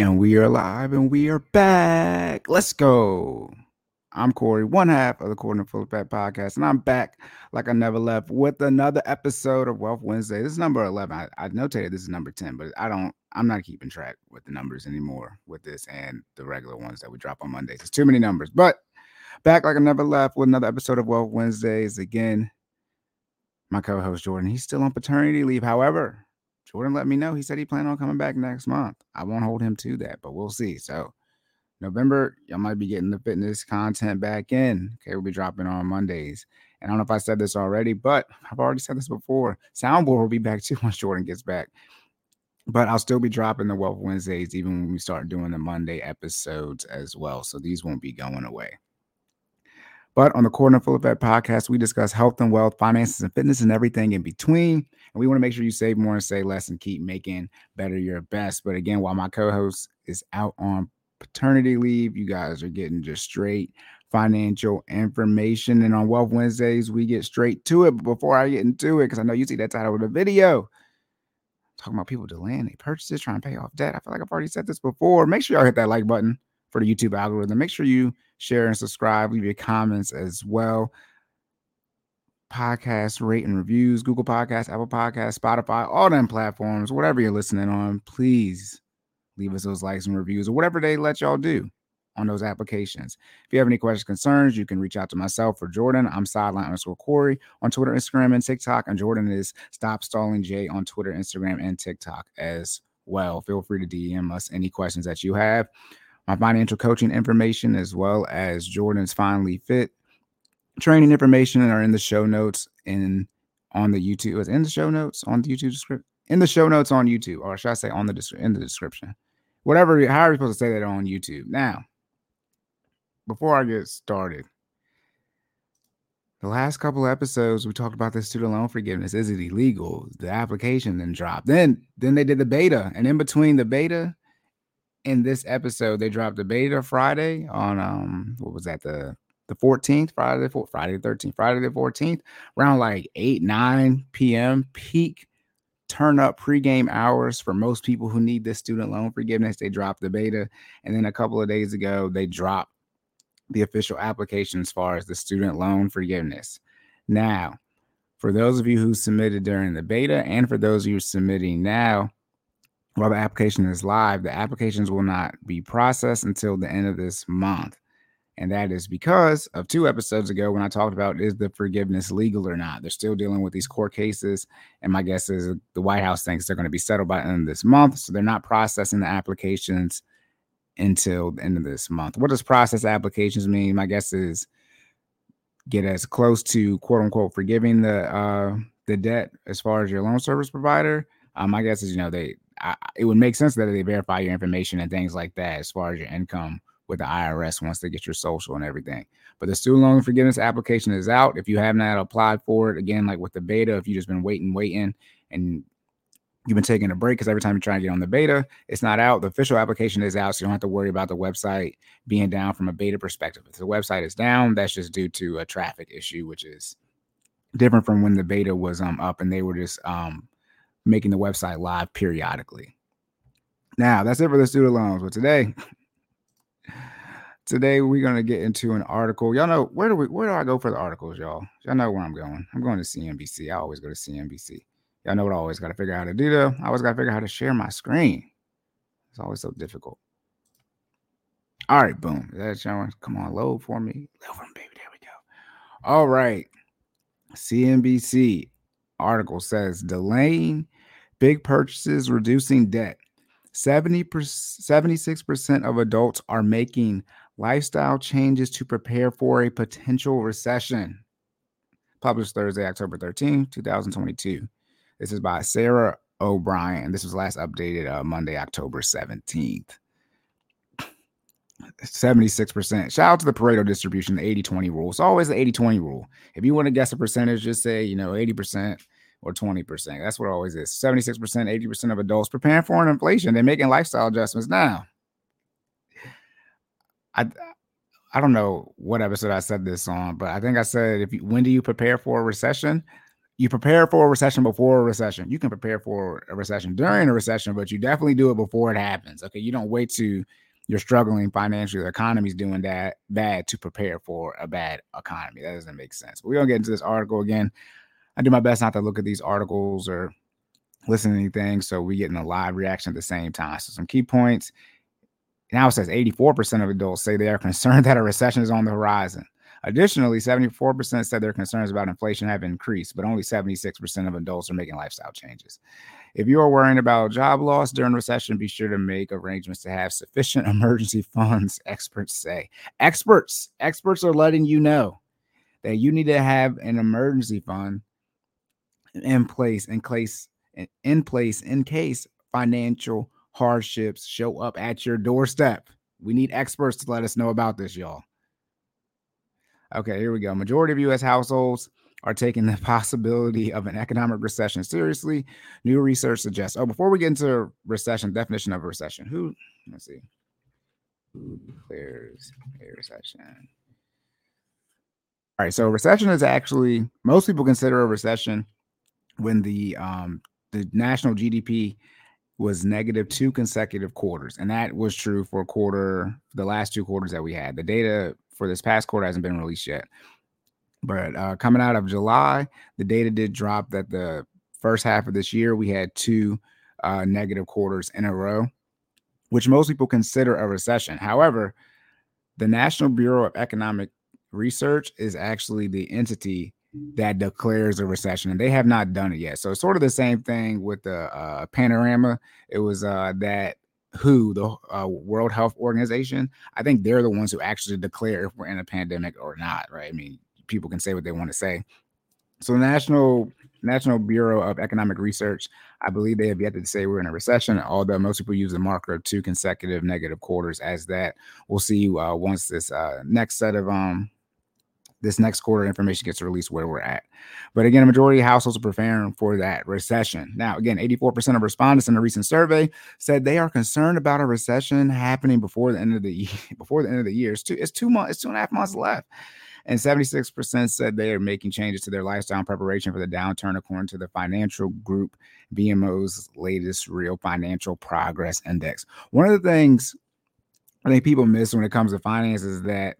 And we are live and we are back. Let's go. I'm Corey, one half of the Corner Full Effect podcast, and I'm back like I never left with another episode of Wealth Wednesday. This is number 11. I, I notated this is number 10, but I don't, I'm not keeping track with the numbers anymore with this and the regular ones that we drop on Mondays. It's too many numbers, but back like I never left with another episode of Wealth Wednesdays. Again, my co host Jordan, he's still on paternity leave. However, Jordan let me know he said he planned on coming back next month. I won't hold him to that, but we'll see. So November, y'all might be getting the fitness content back in. Okay, we'll be dropping on Mondays. And I don't know if I said this already, but I've already said this before. Soundboard will be back too once Jordan gets back. But I'll still be dropping the Wealth Wednesdays even when we start doing the Monday episodes as well. So these won't be going away. But on the Corner Full Effect podcast, we discuss health and wealth, finances and fitness, and everything in between. And we want to make sure you save more and say less and keep making better your best. But again, while my co host is out on paternity leave, you guys are getting just straight financial information. And on Wealth Wednesdays, we get straight to it. But before I get into it, because I know you see that title of the video, talking about people delaying their purchases, trying to pay off debt. I feel like I've already said this before. Make sure y'all hit that like button for the YouTube algorithm. Make sure you share and subscribe, leave your comments as well. Podcast rate and reviews, Google Podcasts, Apple Podcasts, Spotify, all them platforms, whatever you're listening on, please leave us those likes and reviews or whatever they let y'all do on those applications. If you have any questions, concerns, you can reach out to myself or Jordan. I'm sideline underscore Corey on Twitter, Instagram, and TikTok. And Jordan is Stop Stalling Jay on Twitter, Instagram, and TikTok as well. Feel free to DM us any questions that you have my financial coaching information as well as Jordan's Finally Fit training information are in the show notes in on the YouTube. Was in the show notes on the YouTube description? In the show notes on YouTube, or should I say on the in the description? Whatever, how are you supposed to say that on YouTube? Now, before I get started, the last couple episodes we talked about the student loan forgiveness. Is it illegal? The application then dropped. Then then they did the beta, and in between the beta in this episode, they dropped the beta Friday on um what was that the the 14th, Friday the 4th, Friday the 13th, Friday the 14th, around like 8, 9 p.m. peak turn up pregame hours for most people who need this student loan forgiveness. They dropped the beta. And then a couple of days ago, they dropped the official application as far as the student loan forgiveness. Now, for those of you who submitted during the beta and for those of you submitting now, while the application is live, the applications will not be processed until the end of this month. And that is because of two episodes ago when I talked about is the forgiveness legal or not. They're still dealing with these court cases. And my guess is the White House thinks they're going to be settled by the end of this month. So they're not processing the applications until the end of this month. What does process applications mean? My guess is get as close to quote unquote forgiving the uh the debt as far as your loan service provider. Um, my guess is you know they It would make sense that they verify your information and things like that as far as your income with the IRS once they get your social and everything. But the student loan forgiveness application is out. If you have not applied for it, again, like with the beta, if you just been waiting, waiting, and you've been taking a break because every time you try to get on the beta, it's not out. The official application is out, so you don't have to worry about the website being down from a beta perspective. If the website is down, that's just due to a traffic issue, which is different from when the beta was um up and they were just um making the website live periodically. Now, that's it for the student loans. But today, today we're gonna get into an article. Y'all know where do we where do I go for the articles, y'all? Y'all know where I'm going. I'm going to CNBC. I always go to CNBC. Y'all know what I always got to figure out how to do though. I always got to figure out how to share my screen. It's always so difficult. All right, boom. Is that showing? Come on, load for me. Load for me, baby. There we go. All right. CNBC article says delaying big purchases, reducing debt. 70 76% of adults are making lifestyle changes to prepare for a potential recession. Published Thursday, October 13, 2022. This is by Sarah O'Brien. This was last updated uh, Monday, October 17th. 76%. Shout out to the Pareto distribution, the 80 20 rule. It's always the 80 20 rule. If you want to guess a percentage, just say, you know, 80% or 20%. That's what always is. 76%, 80% of adults preparing for an inflation. They're making lifestyle adjustments now. I I don't know what episode I said this on, but I think I said if you, when do you prepare for a recession? you prepare for a recession before a recession. You can prepare for a recession during a recession, but you definitely do it before it happens. Okay. You don't wait to you're struggling financially, the economy's doing that bad to prepare for a bad economy. That doesn't make sense. But we're gonna get into this article again. I do my best not to look at these articles or listen to anything. So we get in a live reaction at the same time. So some key points. Now it says 84% of adults say they are concerned that a recession is on the horizon. Additionally, 74% said their concerns about inflation have increased, but only 76% of adults are making lifestyle changes. If you are worrying about job loss during recession, be sure to make arrangements to have sufficient emergency funds, experts say. Experts, experts are letting you know that you need to have an emergency fund in place in case in place in case financial hardships show up at your doorstep. We need experts to let us know about this, y'all. Okay, here we go. Majority of U.S. households are taking the possibility of an economic recession seriously. New research suggests. Oh, before we get into recession, definition of recession. Who? Let's see. Who declares a recession? All right. So recession is actually most people consider a recession when the um the national GDP was negative two consecutive quarters, and that was true for a quarter, the last two quarters that we had. The data for this past quarter hasn't been released yet. But uh, coming out of July, the data did drop that the first half of this year we had two uh, negative quarters in a row, which most people consider a recession. However, the National Bureau of Economic Research is actually the entity that declares a recession, and they have not done it yet. So it's sort of the same thing with the uh, panorama. It was uh, that who the uh, World Health Organization, I think they're the ones who actually declare if we're in a pandemic or not, right? I mean, people can say what they want to say. So the National National Bureau of Economic Research, I believe they have yet to say we're in a recession, although most people use the marker of two consecutive negative quarters as that. We'll see uh, once this uh, next set of um this next quarter information gets released where we're at. But again, a majority of households are preparing for that recession. Now, again, 84% of respondents in a recent survey said they are concerned about a recession happening before the end of the year. Before the end of the year, it's two, it's two months, it's two and a half months left. And 76% said they are making changes to their lifestyle preparation for the downturn, according to the financial group BMO's latest real financial progress index. One of the things I think people miss when it comes to finances is that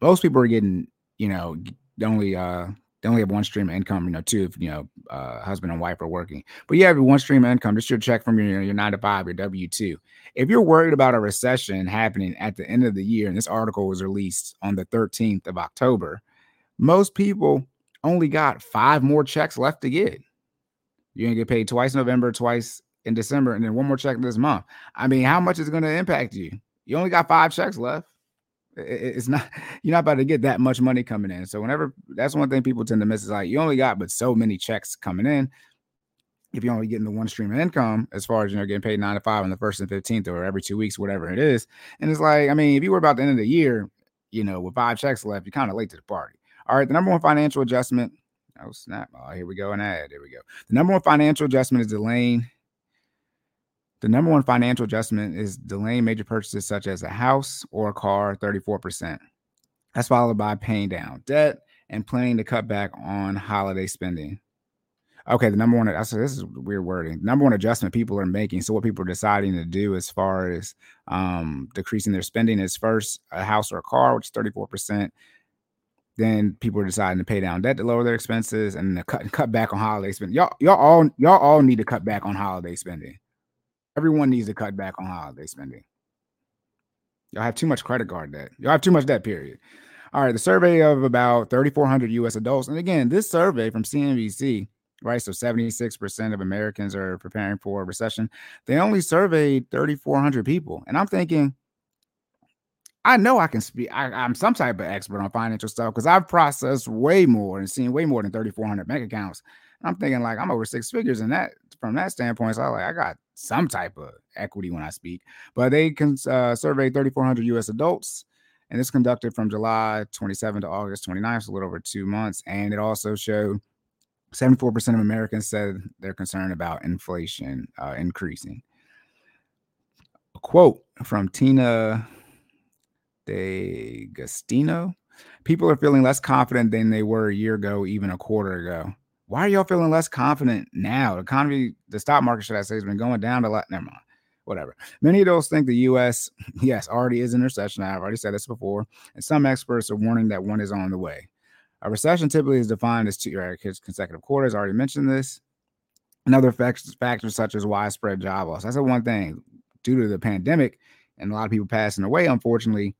most people are getting you know, only uh they only have one stream of income, you know, two if you know uh husband and wife are working. But you have one stream of income, just your check from your your nine to five, your W two. If you're worried about a recession happening at the end of the year, and this article was released on the 13th of October, most people only got five more checks left to get. You're gonna get paid twice in November, twice in December, and then one more check this month. I mean, how much is gonna impact you? You only got five checks left it's not you're not about to get that much money coming in. So whenever that's one thing people tend to miss is like you only got but so many checks coming in. If you're only getting the one stream of income, as far as you know, getting paid nine to five on the first and fifteenth or every two weeks, whatever it is, and it's like, I mean, if you were about the end of the year, you know, with five checks left, you're kind of late to the party. All right, the number one financial adjustment. Oh snap! Oh, here we go. An ad. There we go. The number one financial adjustment is delaying the number one financial adjustment is delaying major purchases such as a house or a car, 34%. That's followed by paying down debt and planning to cut back on holiday spending. Okay, the number one, I said this is weird wording. Number one adjustment people are making. So what people are deciding to do as far as um, decreasing their spending is first a house or a car, which is 34%. Then people are deciding to pay down debt to lower their expenses and cut cut back on holiday spending. Y'all, y'all all y'all all need to cut back on holiday spending. Everyone needs to cut back on holiday spending. Y'all have too much credit card debt. Y'all have too much debt, period. All right, the survey of about 3,400 US adults. And again, this survey from CNBC, right? So 76% of Americans are preparing for a recession. They only surveyed 3,400 people. And I'm thinking, I know I can speak. I, am some type of expert on financial stuff because I've processed way more and seen way more than 3,400 bank accounts. I'm thinking like I'm over six figures in that from that standpoint. So I like I got some type of equity when I speak. But they can uh, survey 3,400 U.S. adults, and this conducted from July 27 to August 29, so a little over two months. And it also showed 74% of Americans said they're concerned about inflation uh, increasing. A quote from Tina D'Agostino People are feeling less confident than they were a year ago, even a quarter ago. Why are y'all feeling less confident now? The economy, the stock market, should I say, has been going down a lot. Never mind. Whatever. Many of those think the U.S. yes already is in recession. I've already said this before, and some experts are warning that one is on the way. A recession typically is defined as two consecutive quarters. I already mentioned this. And other factors, factors such as widespread job loss. That's the one thing due to the pandemic and a lot of people passing away, unfortunately,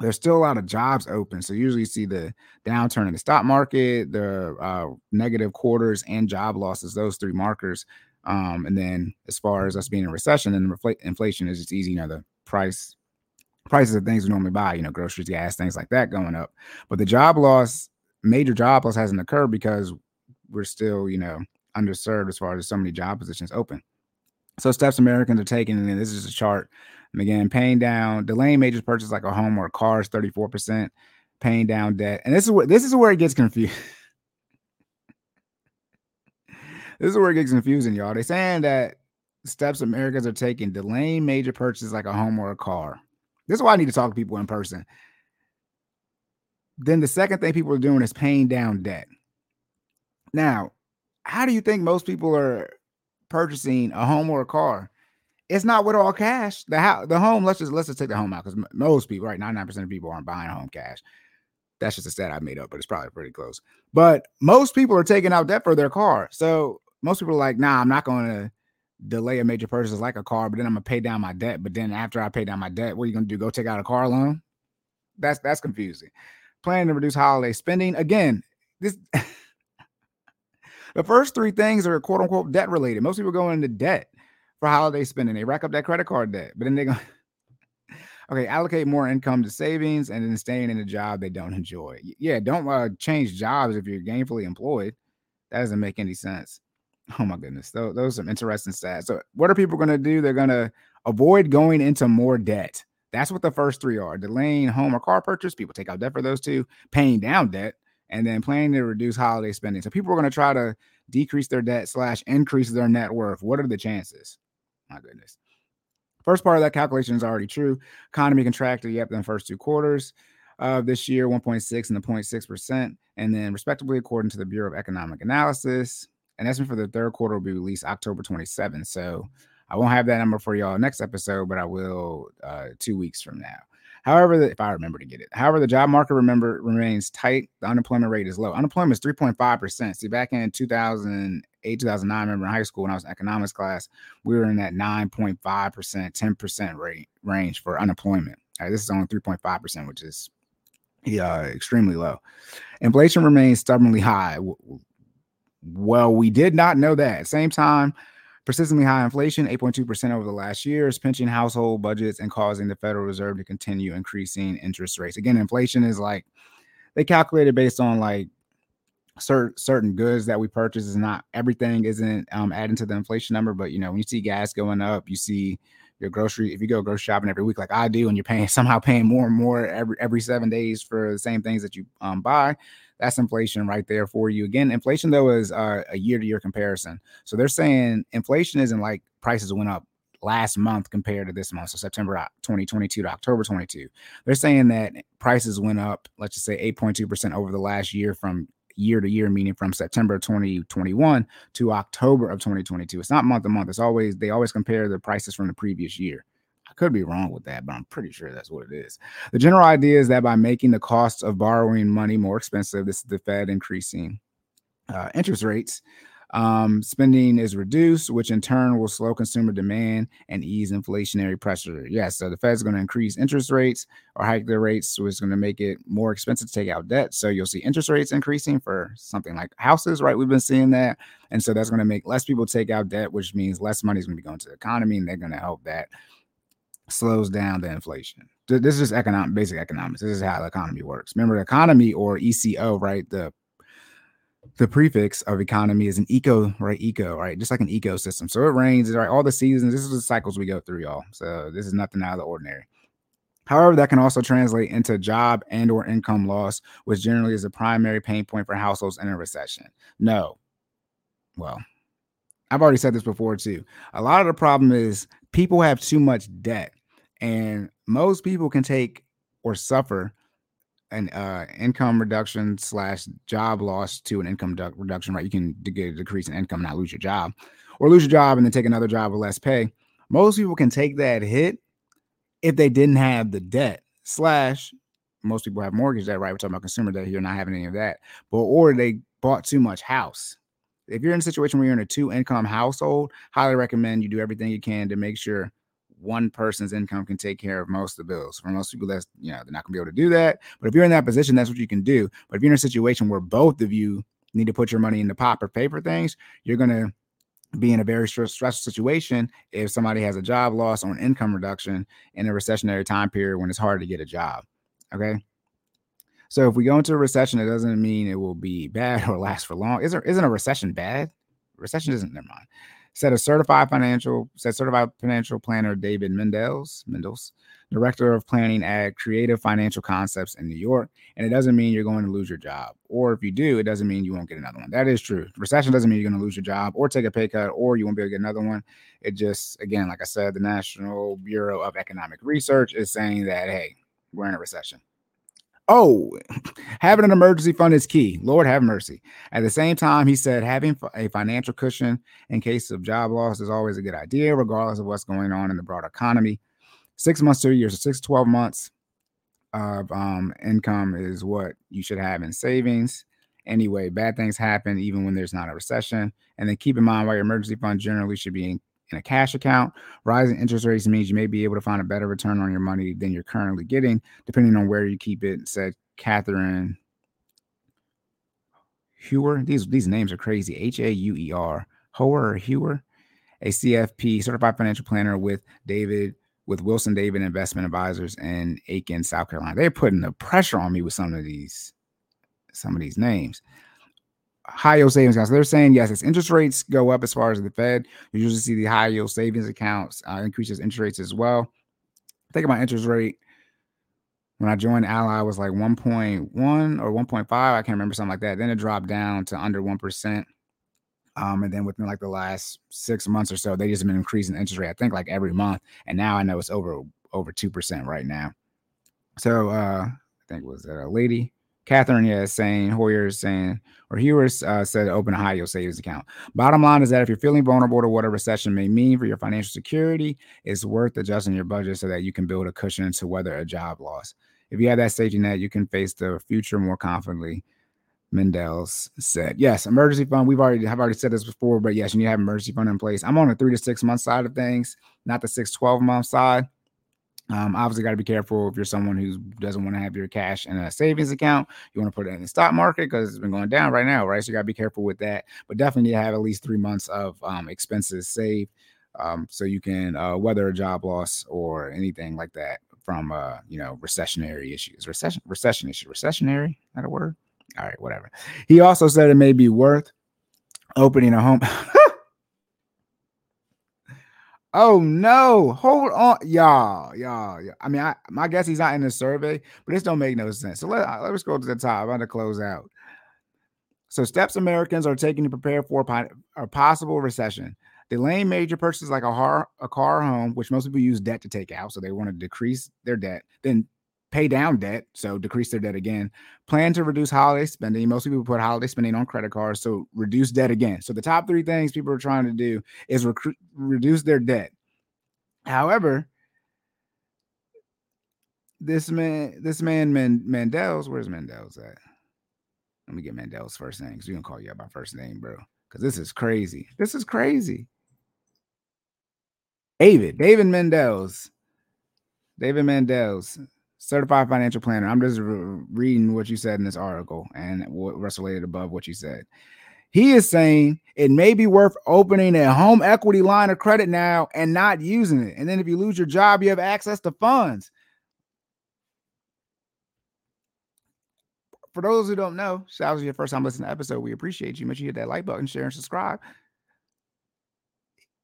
there's still a lot of jobs open. So usually you see the downturn in the stock market, the uh, negative quarters, and job losses. Those three markers. Um, and then as far as us being in recession and inflation is just easy. You know the price prices of things we normally buy. You know groceries, gas, things like that going up. But the job loss, major job loss, hasn't occurred because we're still you know underserved as far as so many job positions open. So steps Americans are taking, and this is a chart and again, paying down, delaying major purchases like a home or a car is 34%, paying down debt. And this is where this is where it gets confused. this is where it gets confusing, y'all. They're saying that steps Americans are taking, delaying major purchases like a home or a car. This is why I need to talk to people in person. Then the second thing people are doing is paying down debt. Now, how do you think most people are purchasing a home or a car? It's not with all cash. The house, the home. Let's just let's just take the home out because most people, right, ninety nine percent of people aren't buying home cash. That's just a stat I made up, but it's probably pretty close. But most people are taking out debt for their car. So most people are like, nah, I'm not going to delay a major purchase like a car, but then I'm gonna pay down my debt. But then after I pay down my debt, what are you gonna do? Go take out a car loan? That's that's confusing. Planning to reduce holiday spending. Again, this the first three things are quote unquote debt related. Most people go into debt for holiday spending. They rack up that credit card debt, but then they go, okay, allocate more income to savings and then staying in a job they don't enjoy. Yeah, don't uh, change jobs if you're gainfully employed. That doesn't make any sense. Oh my goodness, those, those are some interesting stats. So, what are people going to do? They're going to avoid going into more debt. That's what the first three are: delaying home or car purchase. People take out debt for those two, paying down debt, and then planning to reduce holiday spending. So people are going to try to decrease their debt slash increase their net worth. What are the chances? My goodness. First part of that calculation is already true. Economy contracted, yep, in the first two quarters of this year, 1.6 and the 0.6%. And then, respectively, according to the Bureau of Economic Analysis, an estimate for the third quarter will be released October 27th. So I won't have that number for y'all next episode, but I will uh, two weeks from now. However, the, if I remember to get it, however, the job market remember remains tight. The unemployment rate is low. Unemployment is 3.5 percent. See, back in 2008, 2009, I remember in high school when I was in economics class, we were in that 9.5 percent, 10 percent rate range for unemployment. Right, this is only 3.5 percent, which is yeah, extremely low. Inflation remains stubbornly high. Well, we did not know that. Same time, Persistently high inflation, 8.2% over the last year, is pinching household budgets and causing the Federal Reserve to continue increasing interest rates. Again, inflation is like they calculate it based on like certain certain goods that we purchase is not everything isn't um, adding to the inflation number, but you know when you see gas going up, you see your grocery if you go grocery shopping every week like I do, and you're paying somehow paying more and more every every seven days for the same things that you um, buy, that's inflation right there for you. Again, inflation though is uh, a year to year comparison. So they're saying inflation isn't like prices went up last month compared to this month. So September 2022 to October 22. They're saying that prices went up, let's just say 8.2% over the last year from year to year, meaning from September 2021 to October of 2022. It's not month to month. It's always, they always compare the prices from the previous year. I could be wrong with that, but I'm pretty sure that's what it is. The general idea is that by making the cost of borrowing money more expensive, this is the Fed increasing uh, interest rates. Um, spending is reduced, which in turn will slow consumer demand and ease inflationary pressure. Yes, yeah, so the Fed's going to increase interest rates or hike their rates, so it's going to make it more expensive to take out debt. So you'll see interest rates increasing for something like houses, right? We've been seeing that, and so that's going to make less people take out debt, which means less money is going to be going to the economy, and they're going to help that slows down the inflation. This is economic, basic economics. This is how the economy works. Remember, the economy or ECO, right? The the prefix of economy is an eco, right? Eco, right? Just like an ecosystem. So it rains, right? All the seasons. This is the cycles we go through, y'all. So this is nothing out of the ordinary. However, that can also translate into job and or income loss, which generally is a primary pain point for households in a recession. No. Well, I've already said this before too. A lot of the problem is people have too much debt, and most people can take or suffer an uh, income reduction slash job loss to an income du- reduction, right? You can get a decrease in income, and not lose your job, or lose your job and then take another job with less pay. Most people can take that hit if they didn't have the debt slash most people have mortgage debt, right? We're talking about consumer debt here, not having any of that, but or they bought too much house. If you're in a situation where you're in a two income household, highly recommend you do everything you can to make sure one person's income can take care of most of the bills. For most people, that's you know they're not gonna be able to do that. But if you're in that position, that's what you can do. But if you're in a situation where both of you need to put your money in the pot or pay for things, you're gonna be in a very stressful situation if somebody has a job loss or an income reduction in a recessionary time period when it's hard to get a job. Okay. So if we go into a recession, it doesn't mean it will be bad or last for long. Isn't isn't a recession bad? Recession isn't. Never mind said a certified financial said certified financial planner David Mendels Mendels, director of planning at Creative Financial Concepts in New York. And it doesn't mean you're going to lose your job, or if you do, it doesn't mean you won't get another one. That is true. Recession doesn't mean you're going to lose your job or take a pay cut, or you won't be able to get another one. It just again, like I said, the National Bureau of Economic Research is saying that hey, we're in a recession. Oh, having an emergency fund is key. Lord have mercy. At the same time, he said having a financial cushion in case of job loss is always a good idea, regardless of what's going on in the broad economy. Six months to a year, so six, 12 months of um, income is what you should have in savings. Anyway, bad things happen even when there's not a recession. And then keep in mind why your emergency fund generally should be in a cash account. Rising interest rates means you may be able to find a better return on your money than you're currently getting, depending on where you keep it, said Catherine Hewer. These these names are crazy. H A U E R. Hoer or Hewer, a CFP certified financial planner with David with Wilson David Investment Advisors in Aiken, South Carolina. They're putting the pressure on me with some of these some of these names high yield savings accounts. They're saying yes, as interest rates go up as far as the Fed, you usually see the high yield savings accounts uh, increases interest rates as well. Think about interest rate. When I joined Ally, was like 1.1 or 1.5. I can't remember something like that. Then it dropped down to under 1%. Um, and then within like the last six months or so, they just been increasing interest rate, I think like every month. And now I know it's over over 2% right now. So uh I think was a lady Catherine, yeah, saying Hoyer is saying, or Hewer uh, said, open a high yield savings account. Bottom line is that if you're feeling vulnerable to what a recession may mean for your financial security, it's worth adjusting your budget so that you can build a cushion to weather a job loss. If you have that safety net, you can face the future more confidently. Mendels said, "Yes, emergency fund. We've already have already said this before, but yes, you need to have an emergency fund in place. I'm on the three to six month side of things, not the six twelve month side. Um, obviously, got to be careful if you're someone who doesn't want to have your cash in a savings account. You want to put it in the stock market because it's been going down right now, right? So you got to be careful with that. But definitely have at least three months of um, expenses saved um, so you can uh, weather a job loss or anything like that from uh, you know recessionary issues. Recession recession issue. Recessionary, not a word. All right, whatever. He also said it may be worth opening a home. Oh no! Hold on, y'all, y'all, y'all. I mean, I my guess he's not in the survey, but this don't make no sense. So let uh, let's go to the top. I'm going to close out. So steps Americans are taking to prepare for a possible recession. Delaying major purchases like a car, a car, home, which most people use debt to take out, so they want to decrease their debt. Then pay down debt, so decrease their debt again. Plan to reduce holiday spending. Most people put holiday spending on credit cards, so reduce debt again. So the top three things people are trying to do is recruit, reduce their debt. However, this man, this man, Man, Mandels, where's Mandels at? Let me get Mandels first name because we gonna call you out by first name, bro. Because this is crazy. This is crazy. David, David Mendels. David Mendels certified financial planner. I'm just re- reading what you said in this article and what related above what you said. He is saying it may be worth opening a home equity line of credit now and not using it. And then if you lose your job, you have access to funds. For those who don't know, shout out to your first time listening to episode. We appreciate you. Make sure you hit that like button, share, and subscribe.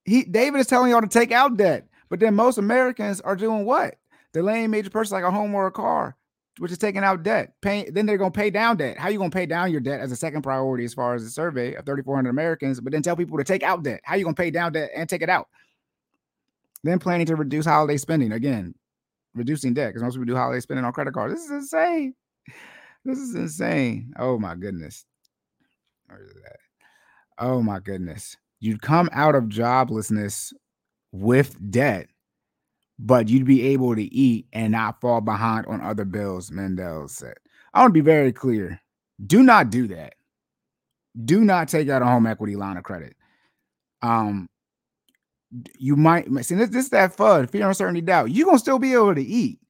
He David is telling y'all to take out debt, but then most Americans are doing what? Delaying major purchase like a home or a car, which is taking out debt. Paying, then they're going to pay down debt. How you going to pay down your debt as a second priority as far as the survey of 3,400 Americans, but then tell people to take out debt. How you going to pay down debt and take it out? Then planning to reduce holiday spending again, reducing debt because most people do holiday spending on credit cards. This is insane. this is insane. Oh my goodness. Oh my goodness. You'd come out of joblessness with debt, but you'd be able to eat and not fall behind on other bills, Mendel said. I want to be very clear. Do not do that. Do not take out a home equity line of credit. Um, you might see this, this that FUD, fear, uncertainty, doubt. You're gonna still be able to eat.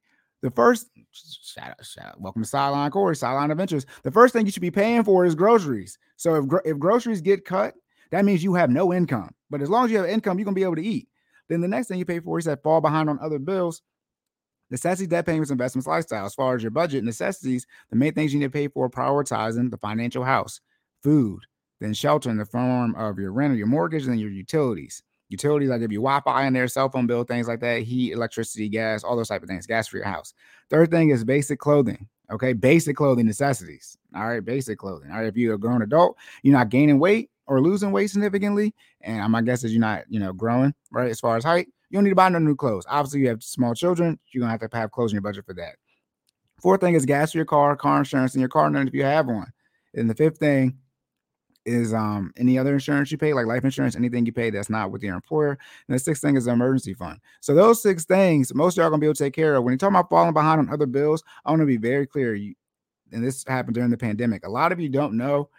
The first shout out, shout out, welcome to Sideline Corey, Sideline Adventures. The first thing you should be paying for is groceries. So if if groceries get cut, that means you have no income. But as long as you have income, you're gonna be able to eat. Then the next thing you pay for is that fall behind on other bills. Necessity, debt payments, investments, lifestyle. As far as your budget necessities, the main things you need to pay for prioritizing the financial house, food, then shelter in the form of your rent or your mortgage, and then your utilities. Utilities, like if you Wi-Fi in there, cell phone bill, things like that, heat, electricity, gas, all those type of things, gas for your house. Third thing is basic clothing. Okay, basic clothing necessities. All right, basic clothing. All right, if you're a grown adult, you're not gaining weight or losing weight significantly, and my guess is you're not, you know, growing right as far as height. You don't need to buy no new clothes. Obviously, you have small children, you're gonna have to have clothes in your budget for that. Fourth thing is gas for your car, car insurance, and your car note if you have one. And the fifth thing is um any other insurance you pay, like life insurance, anything you pay that's not with your employer. And the sixth thing is the emergency fund. So those six things, most of y'all gonna be able to take care of. When you're talking about falling behind on other bills, I want to be very clear. You and this happened during the pandemic. A lot of you don't know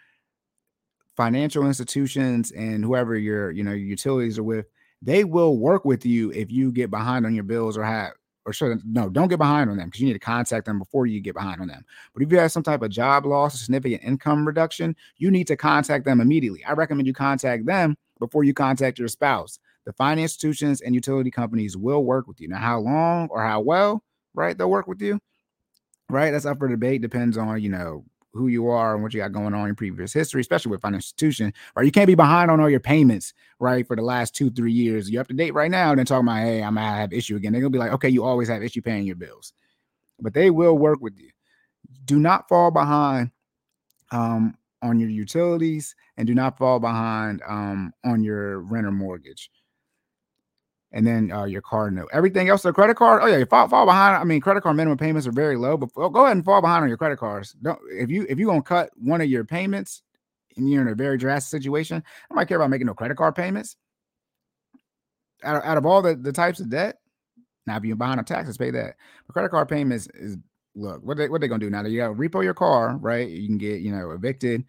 financial institutions and whoever your you know your utilities are with, they will work with you if you get behind on your bills or have or sure, no, don't get behind on them because you need to contact them before you get behind on them. But if you have some type of job loss, significant income reduction, you need to contact them immediately. I recommend you contact them before you contact your spouse. The finance institutions and utility companies will work with you. Now, how long or how well, right? They'll work with you, right? That's up for debate. Depends on, you know, who you are and what you got going on in previous history, especially with financial institution, right? You can't be behind on all your payments, right, for the last two, three years. You're up to date right now, and then talking about, hey, I'm gonna have issue again. They're gonna be like, okay, you always have issue paying your bills, but they will work with you. Do not fall behind um, on your utilities, and do not fall behind um, on your rent or mortgage and then uh, your card note. Everything else, the credit card. Oh yeah, you fall, fall behind. I mean, credit card minimum payments are very low, but go ahead and fall behind on your credit cards. Don't if you if you're gonna cut one of your payments and you're in a very drastic situation, I might care about making no credit card payments. Out of, out of all the, the types of debt, now if you're behind on taxes, pay that. But credit card payments is look what they what they gonna do now. You got to repo your car, right? You can get you know evicted.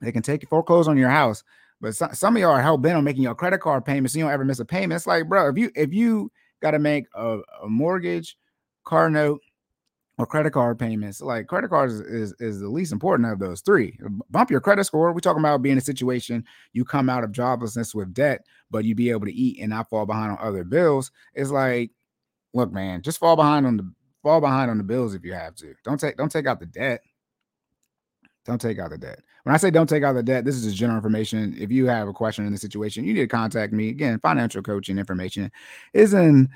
They can take foreclose on your house. But some, of y'all are hell bent on making your credit card payments. So you don't ever miss a payment. It's like, bro, if you if you got to make a, a, mortgage, car note, or credit card payments, like credit cards is, is, is the least important of those three. Bump your credit score. We're talking about being in a situation you come out of joblessness with debt, but you be able to eat and not fall behind on other bills. It's like, look, man, just fall behind on the fall behind on the bills if you have to. Don't take don't take out the debt. Don't take out the debt. When I say don't take out the debt, this is just general information. If you have a question in the situation, you need to contact me. Again, financial coaching information is in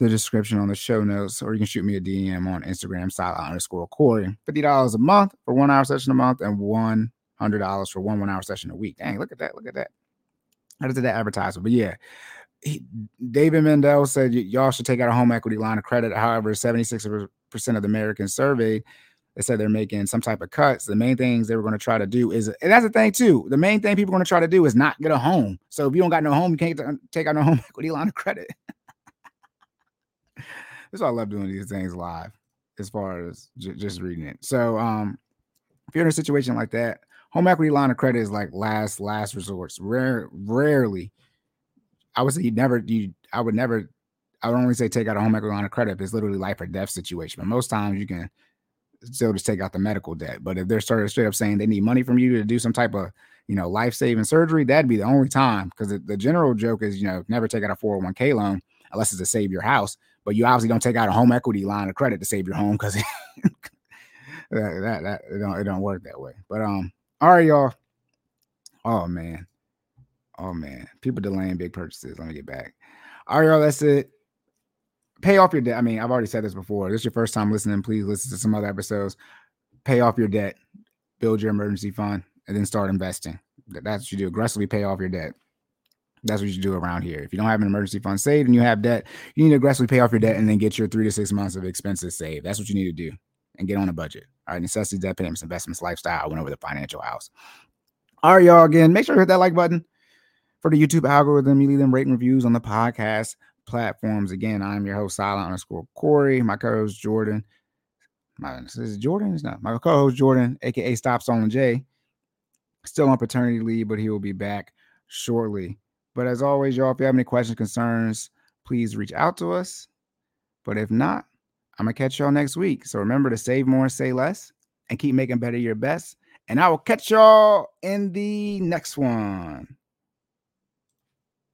the description on the show notes, or you can shoot me a DM on Instagram, sideline underscore Corey. $50 a month for one hour session a month and $100 for one one hour session a week. Dang, look at that. Look at that. I did that advertisement. But yeah, he, David Mendel said y'all should take out a home equity line of credit. However, 76% of the Americans surveyed they said they're making some type of cuts. The main things they were going to try to do is, and that's the thing too. The main thing people are going to try to do is not get a home. So if you don't got no home, you can't take out no home equity line of credit. That's why I love doing these things live, as far as j- just reading it. So, um, if you're in a situation like that, home equity line of credit is like last last resort. Rare, rarely, I would say you never. You, I would never. I would only say take out a home equity line of credit if it's literally life or death situation. But most times you can still just take out the medical debt. But if they're started straight up saying they need money from you to do some type of you know life saving surgery, that'd be the only time. Because the, the, general joke is you know never take out a 401k loan unless it's to save your house. But you obviously don't take out a home equity line of credit to save your home because that, that that it don't it don't work that way. But um, all right, y'all. Oh man, oh man, people delaying big purchases. Let me get back. All right, y'all. That's it pay off your debt. I mean, I've already said this before. This is your first time listening. Please listen to some other episodes. Pay off your debt, build your emergency fund, and then start investing. That's what you do. Aggressively pay off your debt. That's what you do around here. If you don't have an emergency fund saved and you have debt, you need to aggressively pay off your debt and then get your three to six months of expenses saved. That's what you need to do. and get on a budget. All right, necessities, debt payments, investments, lifestyle. I went over the financial house. All right, y'all. Again, make sure to hit that like button for the YouTube algorithm. You leave them rating reviews on the podcast platforms. Again, I'm your host, Sideline underscore Corey. My co-host Jordan. My this is Jordan. It's not my co-host Jordan, aka Stop Stalling Jay. Still on paternity leave, but he will be back shortly. But as always, y'all, if you have any questions, concerns, please reach out to us. But if not, I'm gonna catch y'all next week. So remember to save more, say less, and keep making better your best. And I will catch y'all in the next one.